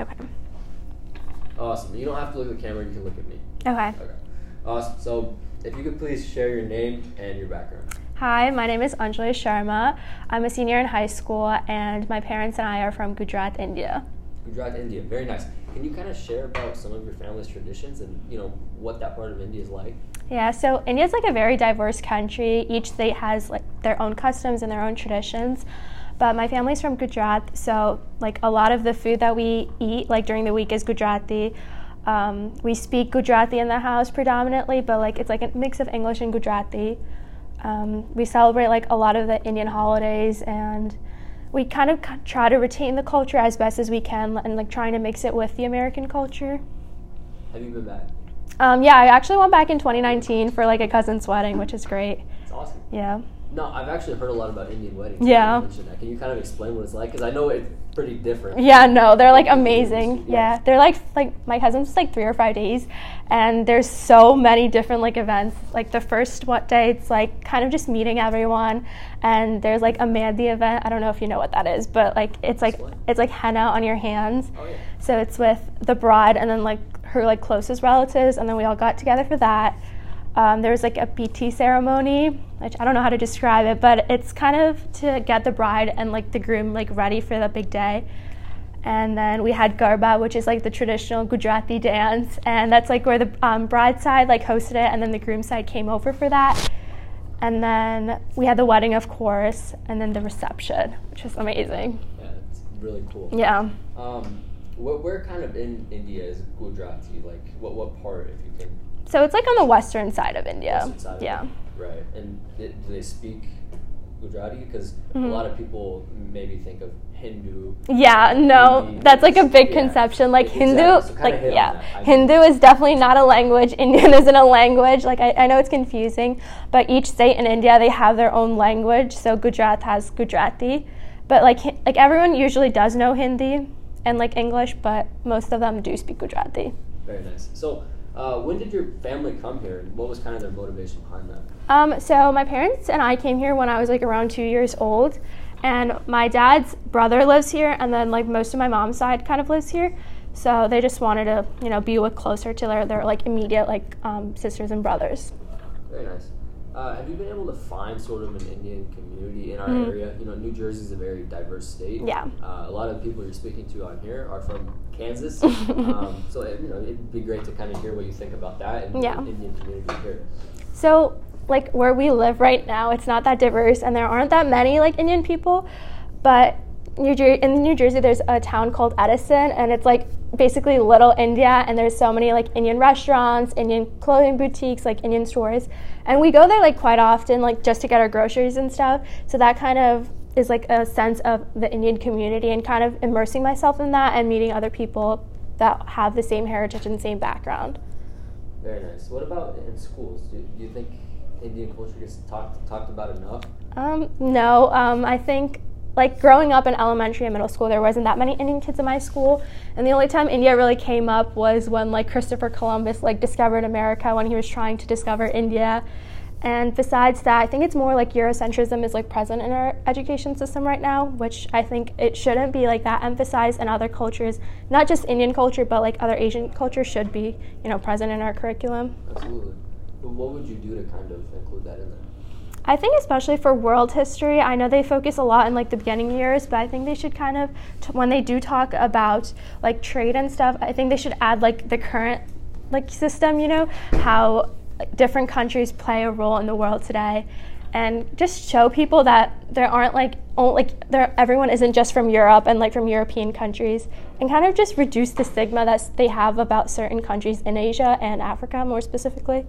Okay. Awesome. You don't have to look at the camera. You can look at me. Okay. Okay. Awesome. So, if you could please share your name and your background. Hi, my name is Anjalee Sharma. I'm a senior in high school, and my parents and I are from Gujarat, India. Gujarat, India. Very nice. Can you kind of share about some of your family's traditions and you know what that part of India is like? Yeah, so India is like a very diverse country. Each state has like their own customs and their own traditions. But my family's from Gujarat, so like a lot of the food that we eat like during the week is Gujarati. Um, we speak Gujarati in the house predominantly, but like it's like a mix of English and Gujarati. Um, we celebrate like a lot of the Indian holidays, and we kind of try to retain the culture as best as we can, and like trying to mix it with the American culture. Have you been back? Um, yeah, I actually went back in 2019 for like a cousin's wedding, which is great. It's awesome. Yeah. No, I've actually heard a lot about Indian weddings. Yeah. You. Can you kind of explain what it's like? Because I know it's pretty different. Yeah, no, they're like amazing. Yeah. Yeah, they're like like my cousin's like three or five days, and there's so many different like events. Like the first what day, it's like kind of just meeting everyone, and there's like a Mehndi event. I don't know if you know what that is, but like it's like it's like henna on your hands. Oh yeah. So it's with the bride and then like her like closest relatives, and then we all got together for that. Um, there was like a BT ceremony, which I don't know how to describe it, but it's kind of to get the bride and like the groom like ready for the big day. And then we had Garba, which is like the traditional Gujarati dance, and that's like where the um, bride side like hosted it, and then the groom side came over for that. And then we had the wedding, of course, and then the reception, which was amazing. Yeah, it's really cool. Yeah. Um, where, where kind of in India is Gujarati? Like, what what part, if you can? So it's like on the western side of India. western side of yeah. Right. And th- do they speak Gujarati? Because Mhm. a lot of people maybe think of Hindu. Yeah, no, Hindi that's like a big yeah. conception. Like Exactly. Hindu, So like yeah, Hindu is definitely not a language. Indian isn't a language. Like I, I know it's confusing, but each state in India they have their own language. So Gujarat has Gujarati, but like like everyone usually does know Hindi and like English, but most of them do speak Gujarati. Very nice. So, uh, when did your family come here, and what was kind of their motivation behind that? Um, so my parents and I came here when I was like around two years old, and my dad's brother lives here, and then like most of my mom's side kind of lives here. So they just wanted to, you know, be with closer to their their like immediate like um, sisters and brothers. Very nice. Uh, have you been able to find sort of an Indian community in our Mhm. area? You know, New Jersey is a very diverse state. Yeah. Uh, a lot of the people you're speaking to on here are from Kansas. um, so, it, you know, it'd be great to kind of hear what you think about that and Yeah. the Indian community here. So like where we live right now, it's not that diverse, and there aren't that many like Indian people. But New Jer- in New Jersey, there's a town called Edison, and it's like basically little India, and there's so many like Indian restaurants, Indian clothing boutiques, like Indian stores, and we go there like quite often, like just to get our groceries and stuff. So that kind of is like a sense of the Indian community, and kind of immersing myself in that and meeting other people that have the same heritage and same background. Very nice. What about in schools? Do, do you think Indian culture gets talked talked about enough? Um, no, um, I think like growing up in elementary and middle school, there wasn't that many Indian kids in my school, and the only time India really came up was when like Christopher Columbus like discovered America when he was trying to discover India. And besides that, I think it's more like Eurocentrism is like present in our education system right now, which I think it shouldn't be like that emphasized in other cultures, not just Indian culture, but like other Asian culture should be, you know, present in our curriculum. Absolutely. But what would you do to kind of include that in there? I think especially for world history, I know they focus a lot in like the beginning years, but I think they should kind of t- when they do talk about like trade and stuff, I think they should add like the current like system, you know, how like, different countries play a role in the world today and just show people that there aren't like oh, like there everyone isn't just from Europe and like from European countries and kind of just reduce the stigma that they have about certain countries in Asia and Africa more specifically.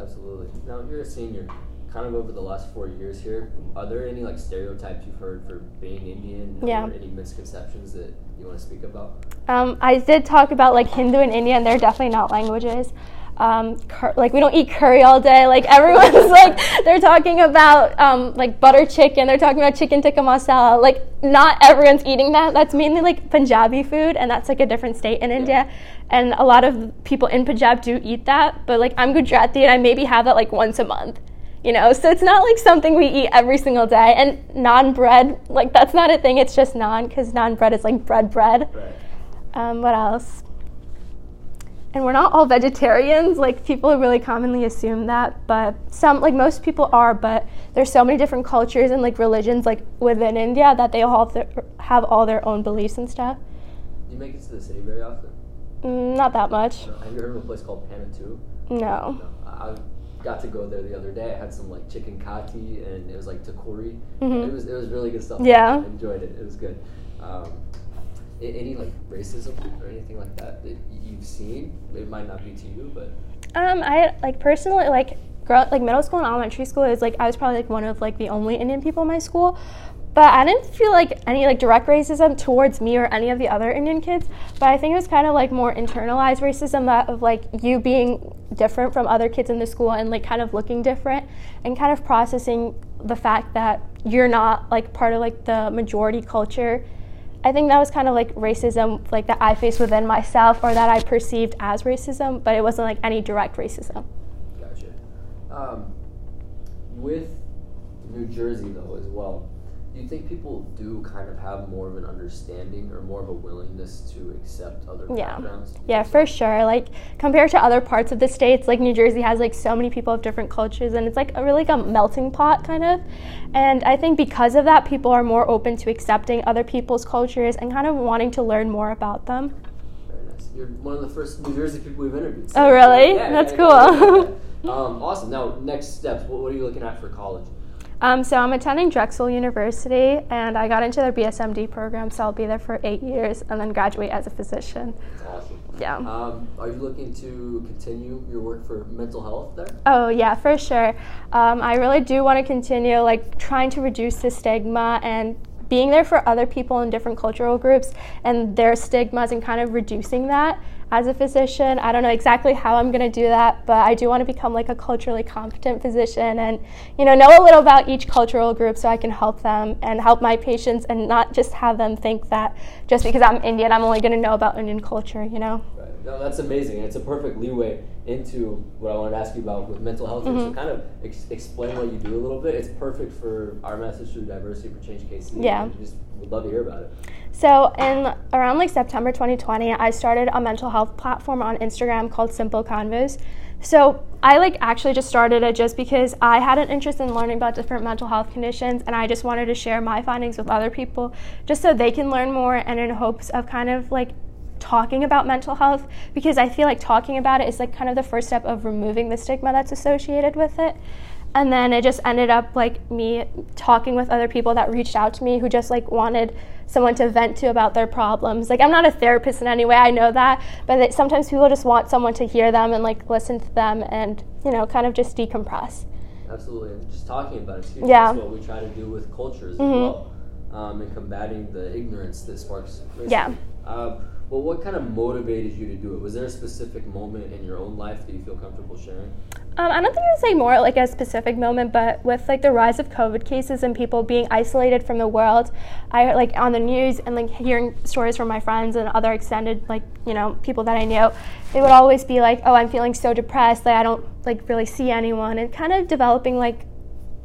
Absolutely. Now you're a senior. Kind of over the last four years here, are there any like stereotypes you've heard for being Indian, Yeah. or any misconceptions that you want to speak about? Um, I did talk about like Hindu and Indian. They're definitely not languages. Um, cur- like we don't eat curry all day. Like everyone's like they're talking about um, like butter chicken. They're talking about chicken tikka masala. Like not everyone's eating that. That's mainly like Punjabi food, and that's like a different state in India. And a lot of people in Punjab do eat that. But like I'm Gujarati, and I maybe have that like once a month. You know, so it's not like something we eat every single day. And naan bread like that's not a thing. It's just naan because naan bread is like bread bread. Right. Um, what else? And we're not all vegetarians. Like people really commonly assume that, but some, like most people are. But there's so many different cultures and like religions, like within India, that they all have, their, have all their own beliefs and stuff. Do you make it to the city very often? Mm, not that much. No. Have you heard of a place called Panatu? No. No. Got to go there the other day. I had some like chicken kati and it was like takori. Mhm. It was it was really good stuff. Yeah. I enjoyed it. It was good. Um, any like racism or anything like that that you've seen? It might not be to you, but Um, I like personally like grow like middle school and elementary school is like I was probably like one of like the only Indian people in my school. But I didn't feel like any like direct racism towards me or any of the other Indian kids. But I think it was kind of like more internalized racism that of like you being different from other kids in the school and like kind of looking different and kind of processing the fact that you're not like part of like the majority culture. I think that was kind of like racism like that I faced within myself or that I perceived as racism, but it wasn't like any direct racism. Gotcha. Um, with New Jersey, though, as well, do you think people do kind of have more of an understanding or more of a willingness to accept other Yeah. backgrounds? Yeah, for sure. Like compared to other parts of the states, like New Jersey has like so many people of different cultures and it's like a really like a melting pot kind of. And I think because of that people are more open to accepting other people's cultures and kind of wanting to learn more about them. Very nice. You're one of the first New Jersey people we've interviewed. Oh, really? Yeah, That's yeah, cool. um, awesome. Now, next steps. What, what are you looking at for college? Um, so I'm attending Drexel University and I got into their BSMD program, so I'll be there for eight years and then graduate as a physician. That's awesome. Yeah. Um, are you looking to continue your work for mental health there? Oh yeah, for sure. Um, I really do want to continue like trying to reduce the stigma and being there for other people in different cultural groups and their stigmas and kind of reducing that as a physician. I don't know exactly how I'm going to do that, but I do want to become like a culturally competent physician and you know know a little about each cultural group so I can help them and help my patients and not just have them think that just because I'm Indian I'm only going to know about Indian culture, you know. No, that's amazing. It's a perfect leeway into what I wanted to ask you about with mental health. Mm-hmm. So, kind of ex- explain what you do a little bit. It's perfect for our message through diversity for change KC. Yeah. and Just would love to hear about it. So in around like September 2020, I started a mental health platform on Instagram called Simple Convos. So I like actually just started it just because I had an interest in learning about different mental health conditions and I just wanted to share my findings with other people just so they can learn more and in hopes of kind of like talking about mental health because I feel like talking about it is like kind of the first step of removing the stigma that's associated with it. And then it just ended up like me talking with other people that reached out to me who just like wanted someone to vent to about their problems. Like I'm not a therapist in any way, I know that, but that sometimes people just want someone to hear them and like listen to them and, you know, kind of just decompress. Absolutely. And just talking about it is huge. Yeah. That's what we try to do with cultures as Mhm. well. Um, and combating the ignorance that sparks racism. Yeah. Um, well, what kind of motivated you to do it? Was there a specific moment in your own life that you feel comfortable sharing? Um, I don't think I would say more like a specific moment, but with like the rise of COVID cases and people being isolated from the world, I like on the news and like hearing stories from my friends and other extended like you know people that I knew, they would always be like, "Oh, I'm feeling so depressed. Like I don't like really see anyone," and kind of developing like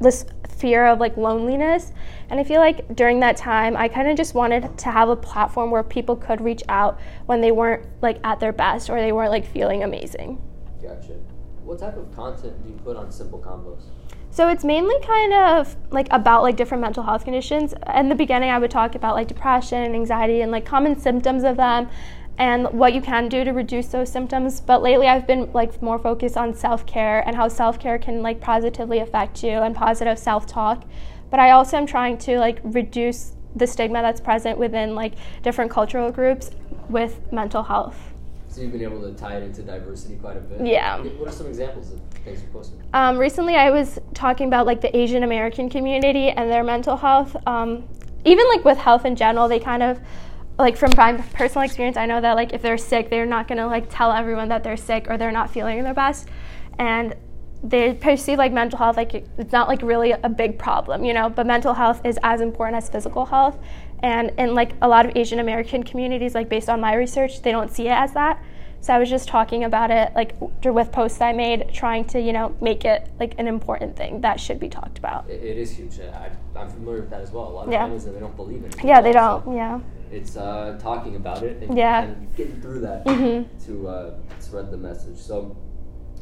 this fear of like loneliness. And I feel like during that time, I kind of just wanted to have a platform where people could reach out when they weren't like at their best or they weren't like feeling amazing. Gotcha. What type of content do you put on Simple Convos? So it's mainly kind of like about like different mental health conditions. In the beginning, I would talk about like depression and anxiety and like common symptoms of them and what you can do to reduce those symptoms. But lately, I've been like more focused on self care and how self care can like positively affect you and positive self talk. But I also am trying to like reduce the stigma that's present within like different cultural groups with mental health. So you've been able to tie it into diversity quite a bit. Yeah. What are some examples of things you posted? Um, recently, I was talking about like the Asian American community and their mental health. Um, even like with health in general, they kind of like from my personal experience, I know that like if they're sick, they're not gonna like tell everyone that they're sick or they're not feeling their best, and they perceive like mental health like it's not like really a big problem, you know. But mental health is as important as physical health, and in like a lot of Asian American communities, like based on my research, they don't see it as that. So I was just talking about it like with posts I made, trying to you know make it like an important thing that should be talked about. It, it is huge. I, I'm familiar with that as well. A lot of Yeah. families they don't believe in it. Yeah, they don't. Yeah. It's uh, talking about it and Yeah. of getting through that Mhm. to uh, spread the message. So.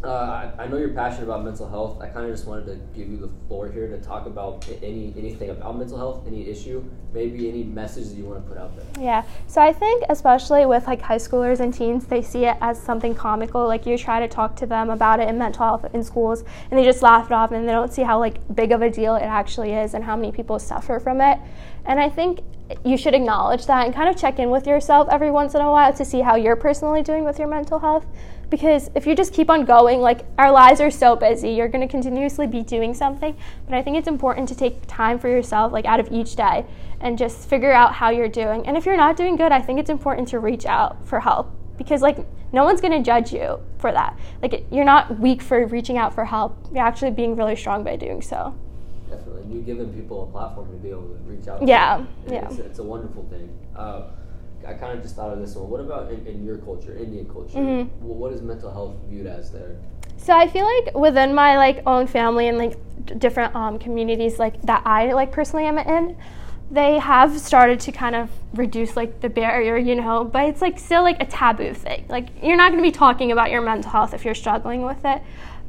Uh, I, know you're passionate about mental health. I kind of just wanted to give you the floor here to talk about any anything about mental health, any issue, maybe any message that you want to put out there. Yeah. So I think especially with like high schoolers and teens, they see it as something comical. Like you try to talk to them about it in mental health in schools and they just laugh it off and they don't see how like big of a deal it actually is and how many people suffer from it. And I think you should acknowledge that and kind of check in with yourself every once in a while to see how you're personally doing with your mental health. Because if you just keep on going, like our lives are so busy, you're going to continuously be doing something. But I think it's important to take time for yourself, like out of each day, and just figure out how you're doing. And if you're not doing good, I think it's important to reach out for help because, like, no one's going to judge you for that. Like, it- you're not weak for reaching out for help. You're actually being really strong by doing so. Definitely, and you giving people a platform to be able to reach out. Yeah, yeah. It's, it's a wonderful thing. Uh, I kind of just thought of this one. What about in, in your culture, Indian culture? Mhm. Wh- What is mental health viewed as there? So I feel like within my like own family and like d- different um, communities like that I like personally am in, they have started to kind of reduce like the barrier, you know, but it's like still like a taboo thing. Like you're not going to be talking about your mental health if you're struggling with it.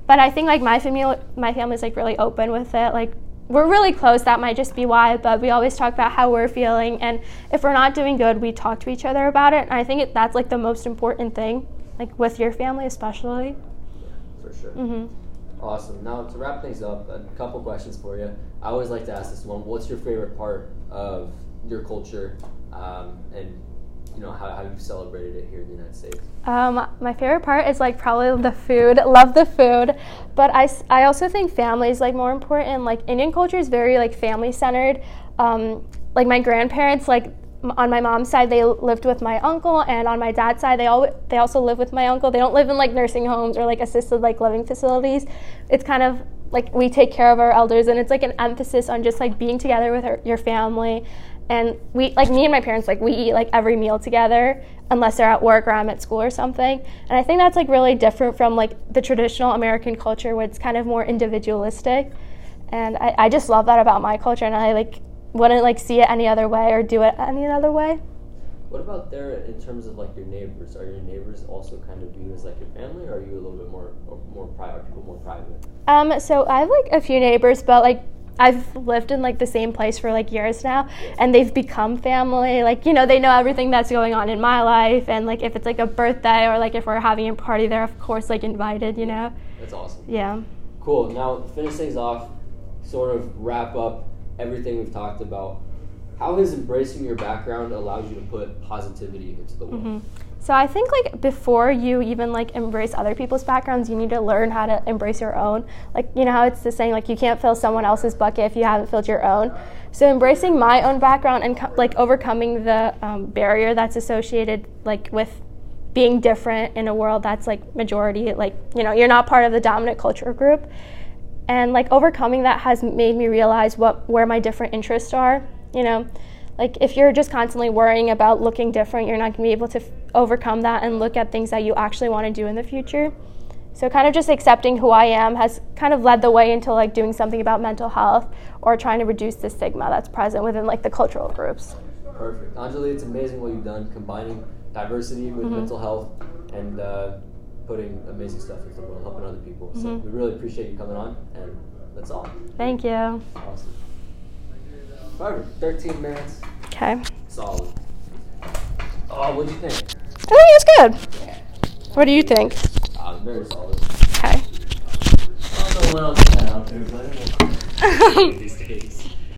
But I think like my family my family's like really open with it. Like we're really close. That might just be why, but we always talk about how we're feeling, and if we're not doing good, we talk to each other about it. And I think it, that's like the most important thing, like with your family especially. For sure. Mm-hmm. Awesome. Now to wrap things up, a couple questions for you. I always like to ask this one: What's your favorite part of your culture, um, and you know how, how you've celebrated it here in the United States? Um, my favorite part is like probably the food. Love the food, but I, I also think family is like more important. Like Indian culture is very like family centered. Um, like my grandparents, like on my mom's side, they lived with my uncle, and on my dad's side, they all they also live with my uncle. They don't live in like nursing homes or like assisted like living facilities. It's kind of like we take care of our elders, and it's like an emphasis on just like being together with our, your family and we like me and my parents like we eat like every meal together unless they're at work or I'm at school or something and I think that's like really different from like the traditional American culture where it's kind of more individualistic and I, I just love that about my culture and I like wouldn't like see it any other way or do it any other way What about there in terms of like your neighbors? Are your neighbors also kind of viewed as like your family, or are you a little bit more more private? People more private? Um, so I have like a few neighbors, but like I've lived in like the same place for like years now, and they've become family. Like you know, they know everything that's going on in my life, and like if it's like a birthday or like if we're having a party, they're of course like invited. You know, That's awesome. yeah. Cool. Now to finish things off, sort of wrap up everything we've talked about. How has embracing your background allowed you to put positivity into the world? Mhm. So I think like before you even like embrace other people's backgrounds, you need to learn how to embrace your own. Like you know how it's the saying like you can't fill someone else's bucket if you haven't filled your own. So embracing my own background and co- like overcoming the um, barrier that's associated like with being different in a world that's like majority like you know you're not part of the dominant culture group and like overcoming that has made me realize what where my different interests are you know like if you're just constantly worrying about looking different you're not going to be able to f- overcome that and look at things that you actually want to do in the future so kind of just accepting who i am has kind of led the way into like doing something about mental health or trying to reduce the stigma that's present within like the cultural groups Perfect. Anjalee, it's amazing what you've done, combining diversity with mental health and uh, putting amazing stuff into the world, helping other people. So we really appreciate you coming on, and that's all. thank you Awesome. Perfect. 13 minutes. okay Solid. Oh, what'd you think? i think it's good what do you think Uh, very solid. okay I don't know what else out there, but